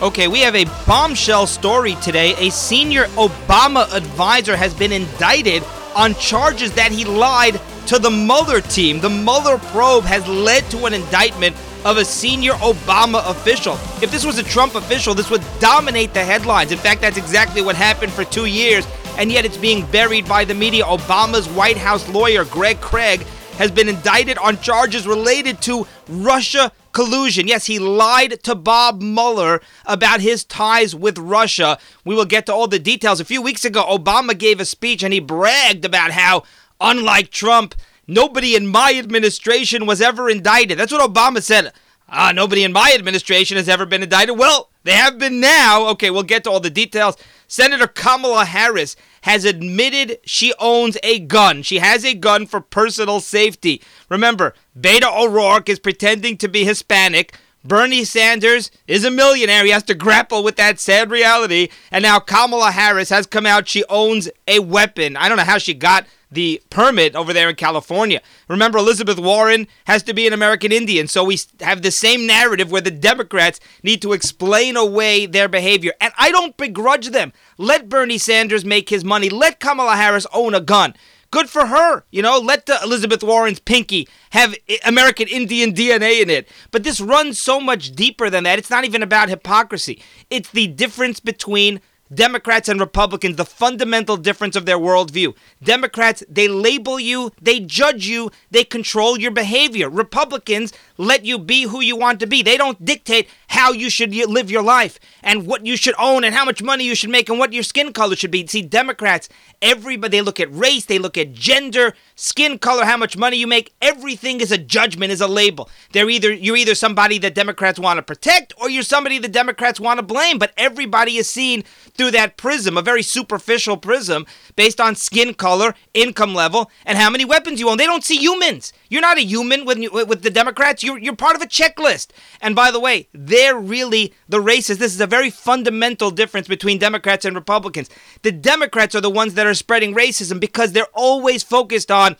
Okay, we have a bombshell story today. A senior Obama advisor has been indicted on charges that he lied to the Mueller team. The Mueller probe has led to an indictment of a senior Obama official. If this was a Trump official, this would dominate the headlines. In fact, that's exactly what happened for two years, and yet it's being buried by the media. Obama's White House lawyer, Greg Craig, has been indicted on charges related to Russia collusion. Yes, he lied to Bob Mueller about his ties with Russia. We will get to all the details. A few weeks ago, Obama gave a speech and he bragged about how, unlike Trump, nobody in my administration was ever indicted. That's what Obama said. Ah, nobody in my administration has ever been indicted. Well, they have been now. Okay, we'll get to all the details. Senator Kamala Harris has admitted she owns a gun. She has a gun for personal safety. Remember, Beto O'Rourke is pretending to be Hispanic. Bernie Sanders is a millionaire. He has to grapple with that sad reality. And now Kamala Harris has come out. She owns a weapon. I don't know how she got the permit over there in California. Remember, Elizabeth Warren has to be an American Indian, so we have the same narrative where the Democrats need to explain away their behavior. And I don't begrudge them. Let Bernie Sanders make his money, let Kamala Harris own a gun. Good for her. You know, let the Elizabeth Warren's pinky have eh, American Indian DNA in it. But this runs so much deeper than that. It's not even about hypocrisy. It's the difference between Democrats and Republicans, the fundamental difference of their worldview. Democrats, they label you, they judge you, they control your behavior. Republicans let you be who you want to be. They don't dictate how you should live your life and what you should own and how much money you should make and what your skin color should be. See, Democrats, everybody, they look at race, they look at gender, skin color, how much money you make. Everything is a judgment, is a label. They're either you're either somebody that Democrats want to protect or you're somebody the Democrats want to blame. But everybody is seen through that prism, a very superficial prism based on skin color, income level, and how many weapons you own. They don't see humans. You're not a human with with the Democrats. You're you're part of a checklist. And by the way, they're really the racists. This is a very fundamental difference between Democrats and Republicans. The Democrats are the ones that are spreading racism because they're always focused on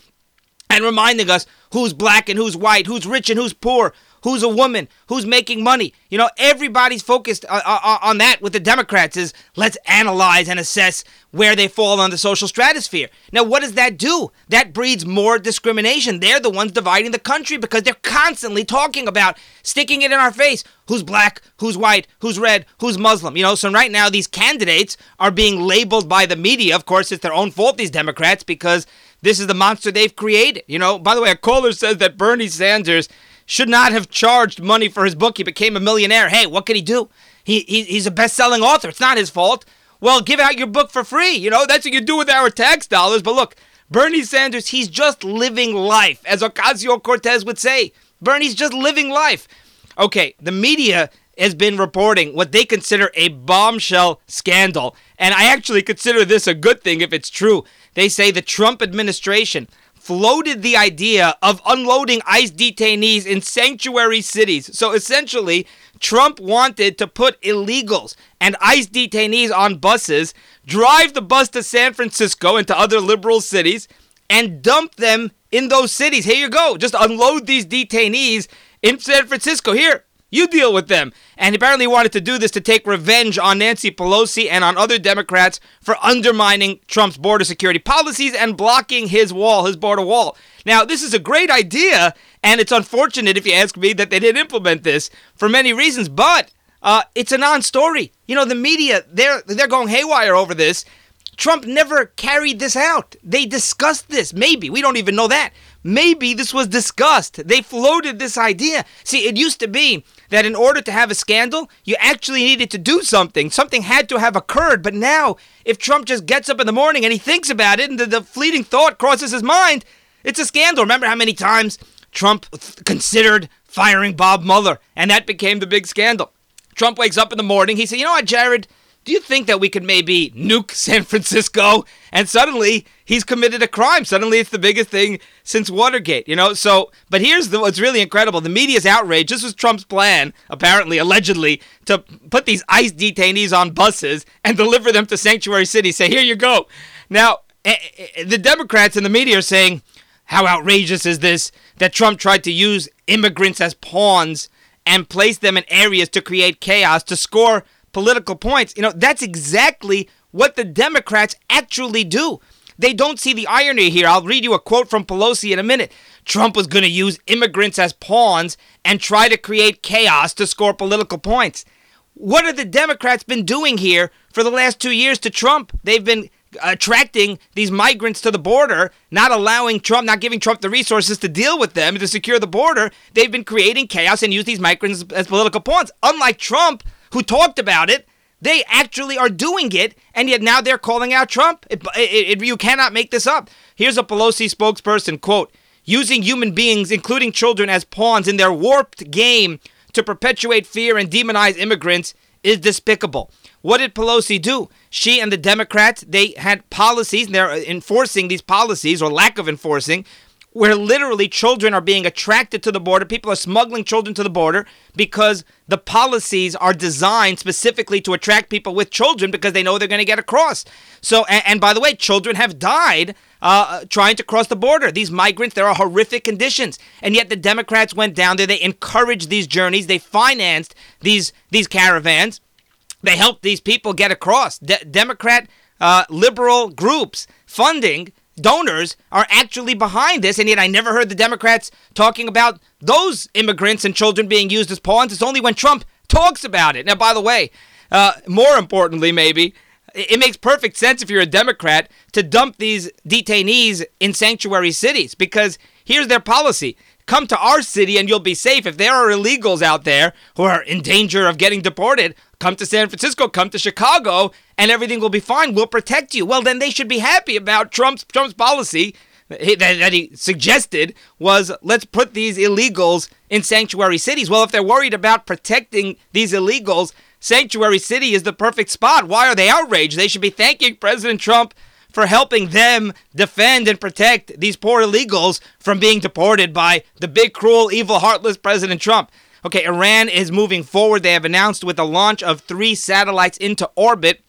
and reminding us who's black and who's white, who's rich and who's poor, who's a woman, who's making money. You know, everybody's focused on, uh, uh, on, that with the Democrats is let's analyze and assess where they fall on the social stratosphere. Now, what does that do? That breeds more discrimination. They're the ones dividing the country because they're constantly talking about sticking it in our face. Who's black, who's white, who's red, who's Muslim. You know, so right now these candidates are being labeled by the media. Of course, it's their own fault, these Democrats, because this is the monster they've created. You know, by the way, a caller says that Bernie Sanders should not have charged money for his book. He became a millionaire. Hey, what could he do? He, he he's a best-selling author. It's not his fault. Well, give out your book for free. You know, that's what you do with our tax dollars. But look, Bernie Sanders, he's just living life, as Ocasio Cortez would say. Bernie's just living life. Okay, the media has been reporting what they consider a bombshell scandal. And I actually consider this a good thing if it's true. They say the Trump administration floated the idea of unloading ICE detainees in sanctuary cities. So essentially, Trump wanted to put illegals and ICE detainees on buses, drive the bus to San Francisco and to other liberal cities, and dump them in those cities. Here you go. Just unload these detainees in San Francisco. Here, you deal with them. And apparently wanted to do this to take revenge on Nancy Pelosi and on other Democrats for undermining Trump's border security policies and blocking his wall, his border wall. Now, this is a great idea, and it's unfortunate, if you ask me, that they didn't implement this for many reasons, but uh, it's a non-story. You know, the media, they're, they're going haywire over this. Trump never carried this out. They discussed this. Maybe. We don't even know that. Maybe this was discussed. They floated this idea. See, it used to be that in order to have a scandal, you actually needed to do something. Something had to have occurred. But now, if Trump just gets up in the morning and he thinks about it and the, the fleeting thought crosses his mind, it's a scandal. Remember how many times Trump th- considered firing Bob Mueller, and that became the big scandal. Trump wakes up in the morning. He said, You know what, Jared? Do you think that we could maybe nuke San Francisco? And suddenly he's committed a crime. Suddenly it's the biggest thing since Watergate, you know? So, but here's the, what's really incredible. The media's outraged. This was Trump's plan, apparently, allegedly, to put these ICE detainees on buses and deliver them to sanctuary cities. Say, here you go. Now, eh, eh, the Democrats and the media are saying, how outrageous is this that Trump tried to use immigrants as pawns and place them in areas to create chaos to score political points. You know, that's exactly what the Democrats actually do. They don't see the irony here. I'll read you a quote from Pelosi in a minute. Trump was going to use immigrants as pawns and try to create chaos to score political points. What have the Democrats been doing here for the last two years to Trump? They've been attracting these migrants to the border, not allowing Trump, not giving Trump the resources to deal with them to secure the border. They've been creating chaos and use these migrants as political pawns. Unlike Trump, who talked about it, they actually are doing it, and yet now they're calling out Trump. It, it, it, you cannot make this up. Here's a Pelosi spokesperson quote: "Using human beings, including children, as pawns in their warped game to perpetuate fear and demonize immigrants is despicable." What did Pelosi do? She and the Democrats, they had policies, and they're enforcing these policies or lack of enforcing, where literally children are being attracted to the border. People are smuggling children to the border because the policies are designed specifically to attract people with children because they know they're going to get across. So, and, and, by the way, children have died uh, trying to cross the border. These migrants, there are horrific conditions, and yet the Democrats went down there. They encouraged these journeys. They financed these these caravans. They helped these people get across. De- Democrat, uh, liberal groups funding donors are actually behind this, and yet I never heard the Democrats talking about those immigrants and children being used as pawns. It's only when Trump talks about it. Now, by the way, uh, more importantly, maybe, it makes perfect sense if you're a Democrat to dump these detainees in sanctuary cities because here's their policy come to our city and you'll be safe. If there are illegals out there who are in danger of getting deported, come to San Francisco, come to Chicago, and everything will be fine. We'll protect you. Well, then they should be happy about Trump's Trump's policy that, he suggested was let's put these illegals in sanctuary cities. Well, if they're worried about protecting these illegals, sanctuary city is the perfect spot. Why are they outraged? They should be thanking President Trump for helping them defend and protect these poor illegals from being deported by the big, cruel, evil, heartless President Trump. Okay, Iran is moving forward. They have announced with the launch of three satellites into orbit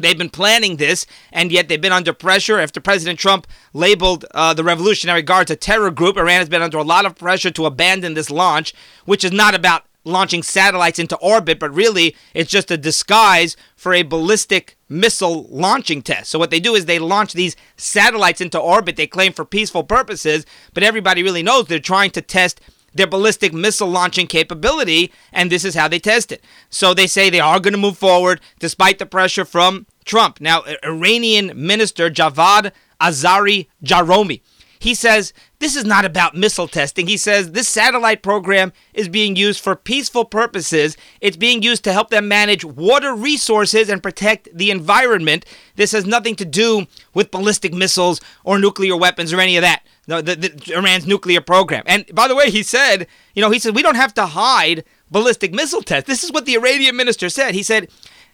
They've been planning this, and yet they've been under pressure after President Trump labeled uh, the Revolutionary Guards a terror group. Iran has been under a lot of pressure to abandon this launch, which is not about launching satellites into orbit, but really it's just a disguise for a ballistic missile launching test. So what they do is they launch these satellites into orbit. They claim for peaceful purposes, but everybody really knows they're trying to test their ballistic missile launching capability, and this is how they test it. So they say they are going to move forward despite the pressure from Trump. Now, Iranian Minister Javad Azari Jahromi, he says this is not about missile testing. He says this satellite program is being used for peaceful purposes. It's being used to help them manage water resources and protect the environment. This has nothing to do with ballistic missiles or nuclear weapons or any of that the, the, the, Iran's nuclear program. And by the way, he said, you know, he said we don't have to hide ballistic missile tests. This is what the Iranian minister said. He said,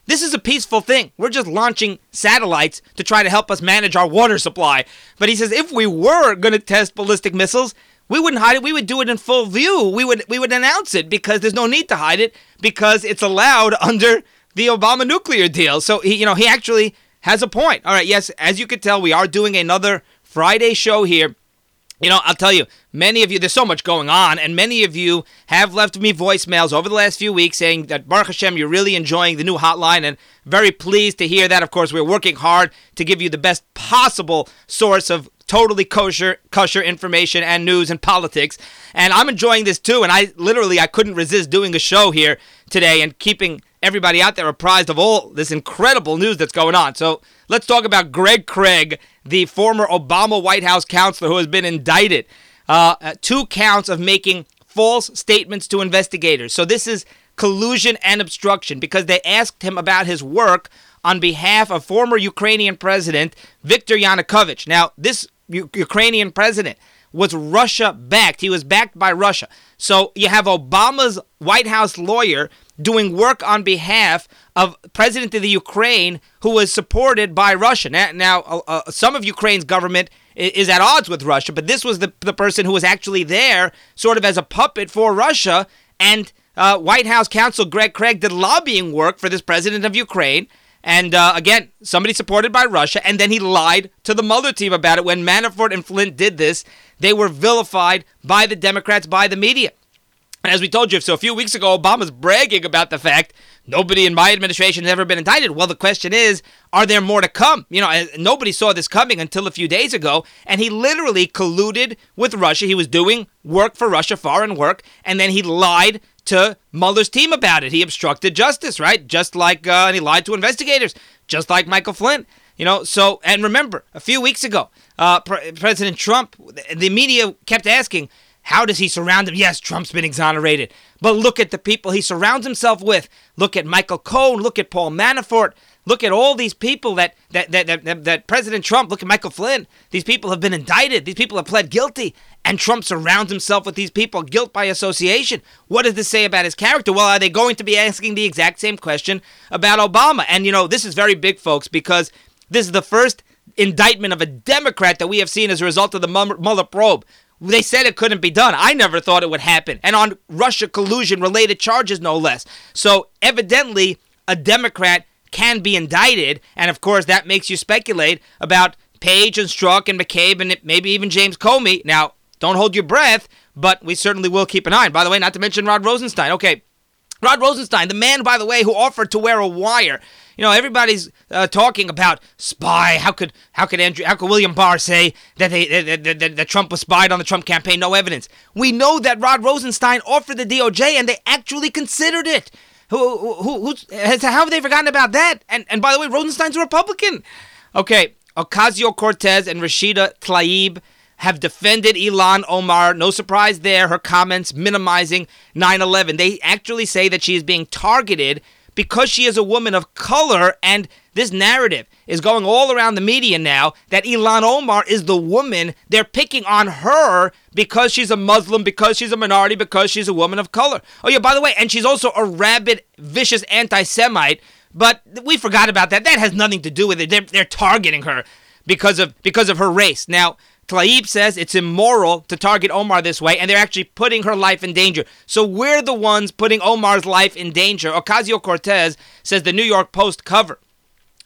this is a peaceful thing. We're just launching satellites to try to help us manage our water supply. But he says if we were going to test ballistic missiles, we wouldn't hide it. We would do it in full view. We would we would announce it because there's no need to hide it because it's allowed under the Obama nuclear deal. So he, you know, he actually has a point. All right, yes, as you could tell, we are doing another Friday show here you know, I'll tell you, many of you, there's so much going on, and many of you have left me voicemails over the last few weeks saying that, Baruch Hashem, you're really enjoying the new hotline, and very pleased to hear that. Of course, we're working hard to give you the best possible source of totally kosher kosher information and news and politics and i'm enjoying this too and i literally i couldn't resist doing a show here today and keeping everybody out there apprised of all this incredible news that's going on so let's talk about greg craig the former Obama White House counselor who has been indicted. Uh, uh, two counts of making false statements to investigators. So this is collusion and obstruction because they asked him about his work on behalf of former Ukrainian President Viktor Yanukovych. Now, this U- Ukrainian president was Russia backed. He was backed by Russia. So you have Obama's White House lawyer doing work on behalf of President of the Ukraine who was supported by Russia. Now, now uh, uh, some of Ukraine's government is at odds with Russia, but this was the, the person who was actually there sort of as a puppet for Russia. And uh, White House counsel Greg Craig did lobbying work for this president of Ukraine. And uh, again, somebody supported by Russia, and then he lied to the Mueller team about it. When Manafort and Flynn did this, they were vilified by the Democrats, by the media. As we told you, so a few weeks ago, Obama's bragging about the fact nobody in my administration has ever been indicted. Well, the question is, are there more to come? You know, nobody saw this coming until a few days ago, and he literally colluded with Russia. He was doing work for Russia, foreign work, and then he lied to Mueller's team about it. He obstructed justice, right? Just like, uh, and he lied to investigators, just like Michael Flynn. You know, so, and remember, a few weeks ago, uh, Pre- President Trump, the media kept asking, how does he surround him? Yes, Trump's been exonerated. But look at the people he surrounds himself with. Look at Michael Cohen. Look at Paul Manafort. Look at all these people that that, that, that, that President Trump, look at Michael Flynn. These people have been indicted. These people have pled guilty. And Trump surrounds himself with these people, guilt by association. What does this say about his character? Well, are they going to be asking the exact same question about Obama? And, you know, this is very big, folks, because this is the first indictment of a Democrat that we have seen as a result of the Mueller probe. They said it couldn't be done. I never thought it would happen. And on Russia collusion related charges, no less. So evidently, a Democrat can be indicted. And of course, that makes you speculate about Page and Strzok and McCabe and maybe even James Comey. Now, don't hold your breath, but we certainly will keep an eye. And by the way, not to mention Rod Rosenstein. Okay, Rod Rosenstein, the man, by the way, who offered to wear a wire you know, everybody's uh, talking about spy. How could how could Andrew how could William Barr say that they that, that, that, that Trump was spied on the Trump campaign? No evidence. We know that Rod Rosenstein offered the DOJ, and they actually considered it. Who who who? Has, how have they forgotten about that? And and by the way, Rosenstein's a Republican. Okay, Ocasio Cortez and Rashida Tlaib have defended Ilhan Omar. No surprise there. Her comments minimizing 9 11. They actually say that she is being targeted because she is a woman of color and this narrative is going all around the media now that Ilhan Omar is the woman. They're picking on her because she's a Muslim, because she's a minority, because she's a woman of color. Oh, yeah, by the way, and she's also a rabid, vicious anti Semite. But we forgot about that. That has nothing to do with it. They're, they're targeting her because of because of her race. Now, Tlaib says it's immoral to target Omar this way, and they're actually putting her life in danger. So we're the ones putting Omar's life in danger. Ocasio Cortez says the New York Post cover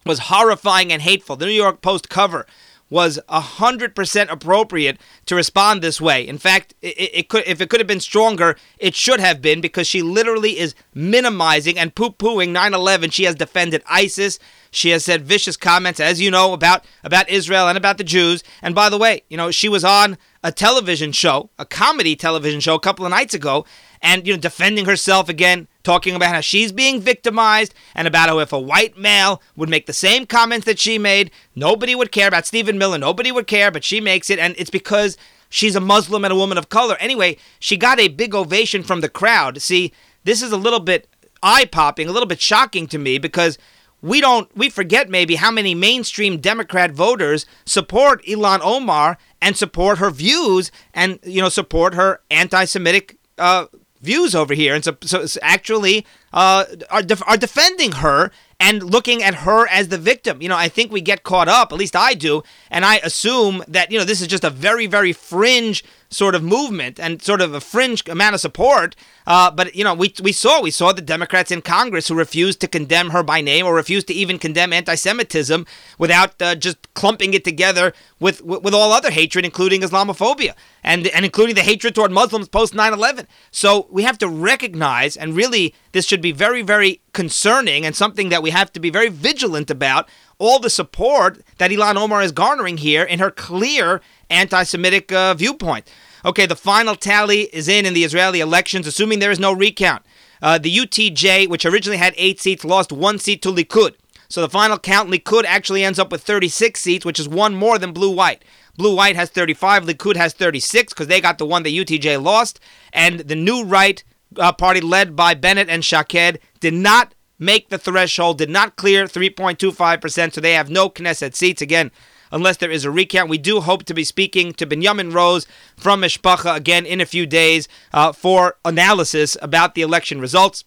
was horrifying and hateful. The New York Post cover was 100% appropriate to respond this way. In fact, it, it, could if it could have been stronger, it should have been because she literally is minimizing and poo-pooing 9/11. She has defended ISIS. She has said vicious comments as you know about about Israel and about the Jews. And by the way, you know, she was on a television show, a comedy television show a couple of nights ago and you know defending herself again talking about how she's being victimized and about how if a white male would make the same comments that she made, nobody would care about Stephen Miller, nobody would care, but she makes it, and it's because she's a Muslim and a woman of color. Anyway, she got a big ovation from the crowd. See, this is a little bit eye popping, a little bit shocking to me because we don't we forget maybe how many mainstream Democrat voters support Ilhan Omar and support her views and you know support her anti-Semitic uh, views over here, and so, so actually uh, are def- are defending her and looking at her as the victim. You know, I think we get caught up, at least I do, and I assume that you know this is just a very very fringe sort of movement and sort of a fringe amount of support. Uh, but you know, we we saw we saw the Democrats in Congress who refused to condemn her by name or refused to even condemn anti-Semitism without uh, just clumping it together with, with, with all other hatred, including Islamophobia and and including the hatred toward Muslims post 9/11. So we have to recognize, and really, this should be very very concerning and something that we have to be very vigilant about. All the support that Ilhan Omar is garnering here in her clear anti Semitic uh, viewpoint. Okay, the final tally is in in the Israeli elections, assuming there is no recount. Uh, the UTJ, which originally had eight seats, lost one seat to Likud. So the final count, Likud actually ends up with 36 seats, which is one more than Blue White. Blue White has 35, Likud has 36 because they got the one that UTJ lost. And the new right uh, party, led by Bennett and Shaked, did not make the threshold, did not clear 3.25%, so they have no Knesset seats. Again, unless there is a recount. We do hope to be speaking to Benjamin Rose from Mishpacha again in a few days uh, for analysis about the election results.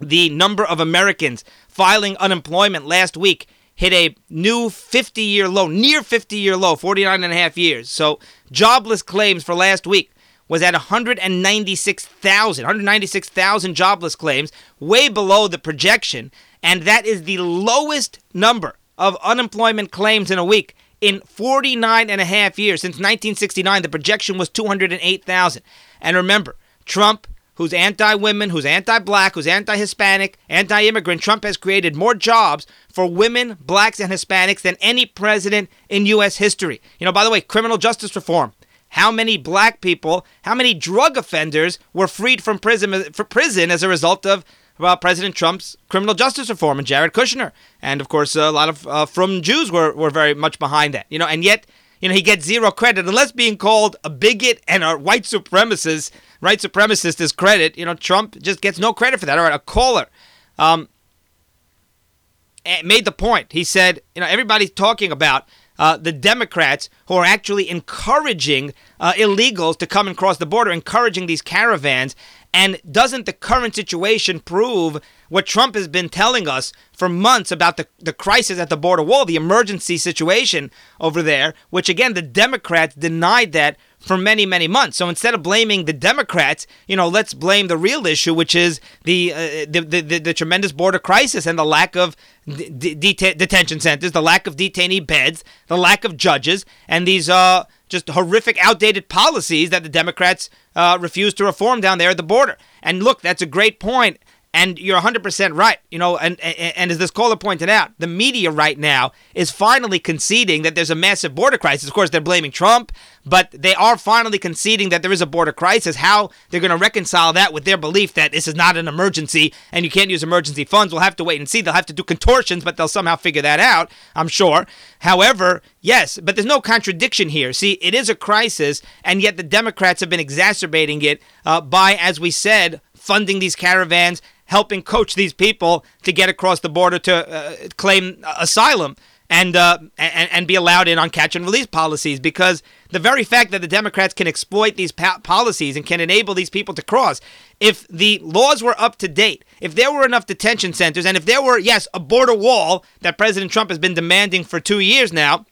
The number of Americans filing unemployment last week hit a new 50 year low, near 50 year low, 49 and a half years. So jobless claims for last week was at 196,000, 196,000 jobless claims, way below the projection, and that is the lowest number of unemployment claims in a week in 49 and a half years. Since 1969, the projection was 208,000. And remember, Trump who's anti women, who's anti black, who's anti Hispanic, anti immigrant, Trump has created more jobs for women, blacks, and Hispanics than any president in U.S. history. You know, by the way, criminal justice reform. How many black people, how many drug offenders were freed from prison, for prison as a result of uh, President Trump's criminal justice reform and Jared Kushner? And of course, a lot of uh, frum Jews were, were very much behind that. You know, and yet you know, he gets zero credit unless being called a bigot and a white supremacist, right supremacist is credit. You know, Trump just gets no credit for that. All right, a caller um, eh, made the point. He said, you know, everybody's talking about uh, the Democrats who are actually encouraging uh, illegals to come and cross the border, encouraging these caravans. And doesn't the current situation prove what Trump has been telling us for months about the, the crisis at the border wall, the emergency situation over there, which again, the Democrats denied that for many, many months. So instead of blaming the Democrats, you know, let's blame the real issue, which is the uh, the, the, the, the, tremendous border crisis and the lack of detention centers, the lack of detainee beds, the lack of judges, and these uh, just horrific, outdated policies that the Democrats uh, refuse to reform down there at the border. And look, that's a great point. And you're 100% right. You know, and, and, and as this caller pointed out, the media right now is finally conceding that there's a massive border crisis. Of course, they're blaming Trump, but they are finally conceding that there is a border crisis. How they're going to reconcile that with their belief that this is not an emergency and you can't use emergency funds, we'll have to wait and see. They'll have to do contortions, but they'll somehow figure that out, I'm sure. However, yes, but there's no contradiction here. See, it is a crisis, and yet the Democrats have been exacerbating it uh, by, as we said, funding these caravans, helping coach these people to get across the border to uh, claim asylum and, uh, and and be allowed in on catch and release policies. Because the very fact that the Democrats can exploit these pa- policies and can enable these people to cross, if the laws were up to date, if there were enough detention centers, and if there were yes a border wall that President Trump has been demanding for two years now,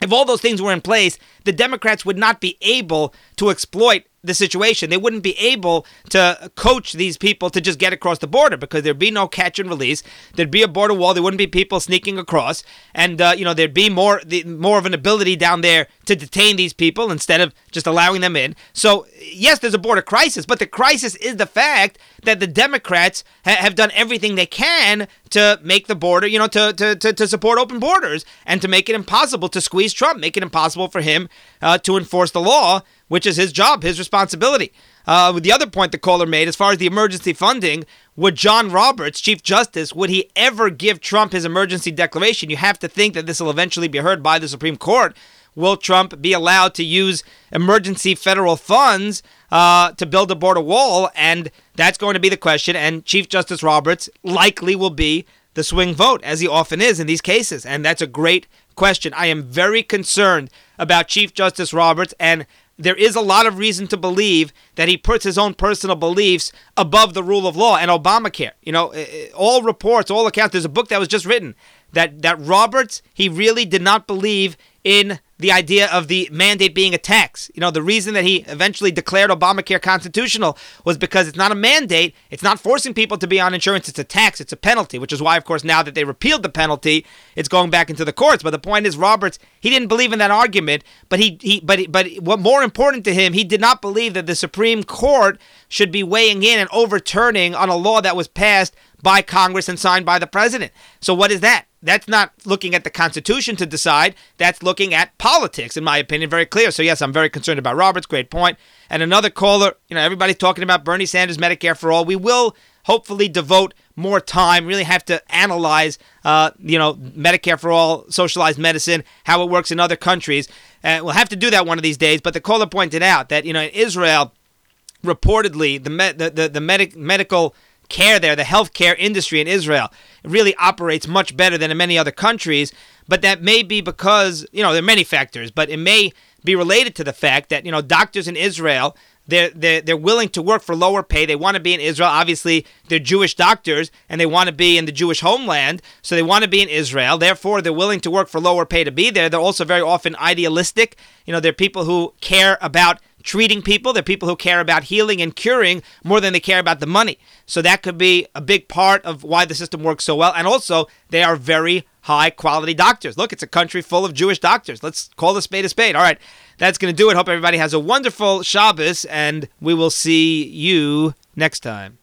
if all those things were in place, the Democrats would not be able to exploit the situation. They wouldn't be able to coach these people to just get across the border because there'd be no catch and release. There'd be a border wall. There wouldn't be people sneaking across, and uh, you know there'd be more the, more of an ability down there to detain these people instead of just allowing them in. So yes, there's a border crisis, but the crisis is the fact that the Democrats ha- have done everything they can to make the border, you know, to, to, to, to, support open borders and to make it impossible to squeeze Trump, make it impossible for him uh, to enforce the law which is his job, his responsibility. Uh, the other point the caller made, as far as the emergency funding, would John Roberts, Chief Justice, would he ever give Trump his emergency declaration? You have to think that this will eventually be heard by the Supreme Court. Will Trump be allowed to use emergency federal funds uh, to build a border wall? And that's going to be the question. And Chief Justice Roberts likely will be the swing vote, as he often is in these cases. And that's a great question. I am very concerned about Chief Justice Roberts and there is a lot of reason to believe that he puts his own personal beliefs above the rule of law and Obamacare. You know, eh, eh, all reports, all accounts. There's a book that was just written that that Roberts he really did not believe in the idea of the mandate being a tax. You know, the reason that he eventually declared Obamacare constitutional was because it's not a mandate, it's not forcing people to be on insurance, it's a tax, it's a penalty, which is why, of course, now that they repealed the penalty, it's going back into the courts. But the point is, Roberts, he didn't believe in that argument, but he, he but but what more important to him, he did not believe that the Supreme Court should be weighing in and overturning on a law that was passed by Congress and signed by the president. So what is that? That's not looking at the Constitution to decide. That's looking at politics, in my opinion, very clear. So yes, I'm very concerned about Roberts. Great point. And another caller, you know, everybody's talking about Bernie Sanders, Medicare for all. We will hopefully devote more time. Really have to analyze, uh, you know, Medicare for all, socialized medicine, how it works in other countries. Uh, we'll have to do that one of these days. But the caller pointed out that you know in Israel, reportedly the me- the the, the medic- medical care there, the healthcare industry in Israel really operates much better than in many other countries. But that may be because, you know, there are many factors, but it may be related to the fact that, you know, doctors in Israel, they're, they're, they're willing to work for lower pay. They want to be in Israel. Obviously, they're Jewish doctors and they want to be in the Jewish homeland. So they want to be in Israel. Therefore, they're willing to work for lower pay to be there. They're also very often idealistic. You know, they're people who care about treating people. They're people who care about healing and curing more than they care about the money. So that could be a big part of why the system works so well. And also, they are very high quality doctors. Look, it's a country full of Jewish doctors. Let's call a spade a spade. All right, that's going to do it. Hope everybody has a wonderful Shabbos, and we will see you next time.